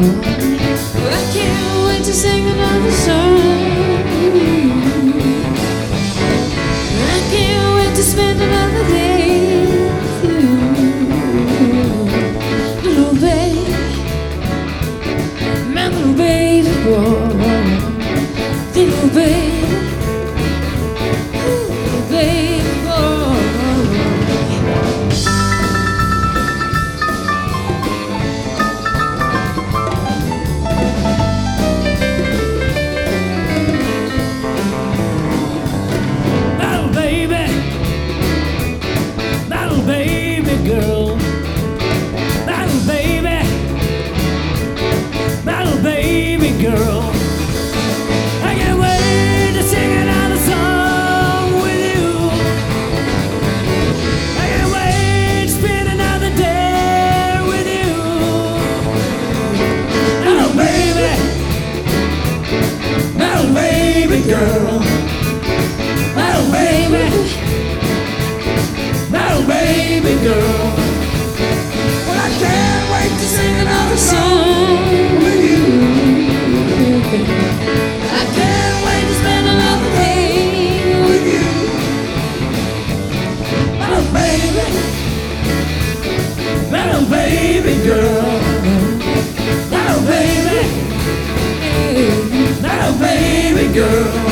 I can't wait to sing another song. girl. Battle baby, battle baby girl. I can't wait to sing another song with you. I can't wait to spend another day with you. Battle baby, battle baby girl. Baby girl. Baby. Baby girl.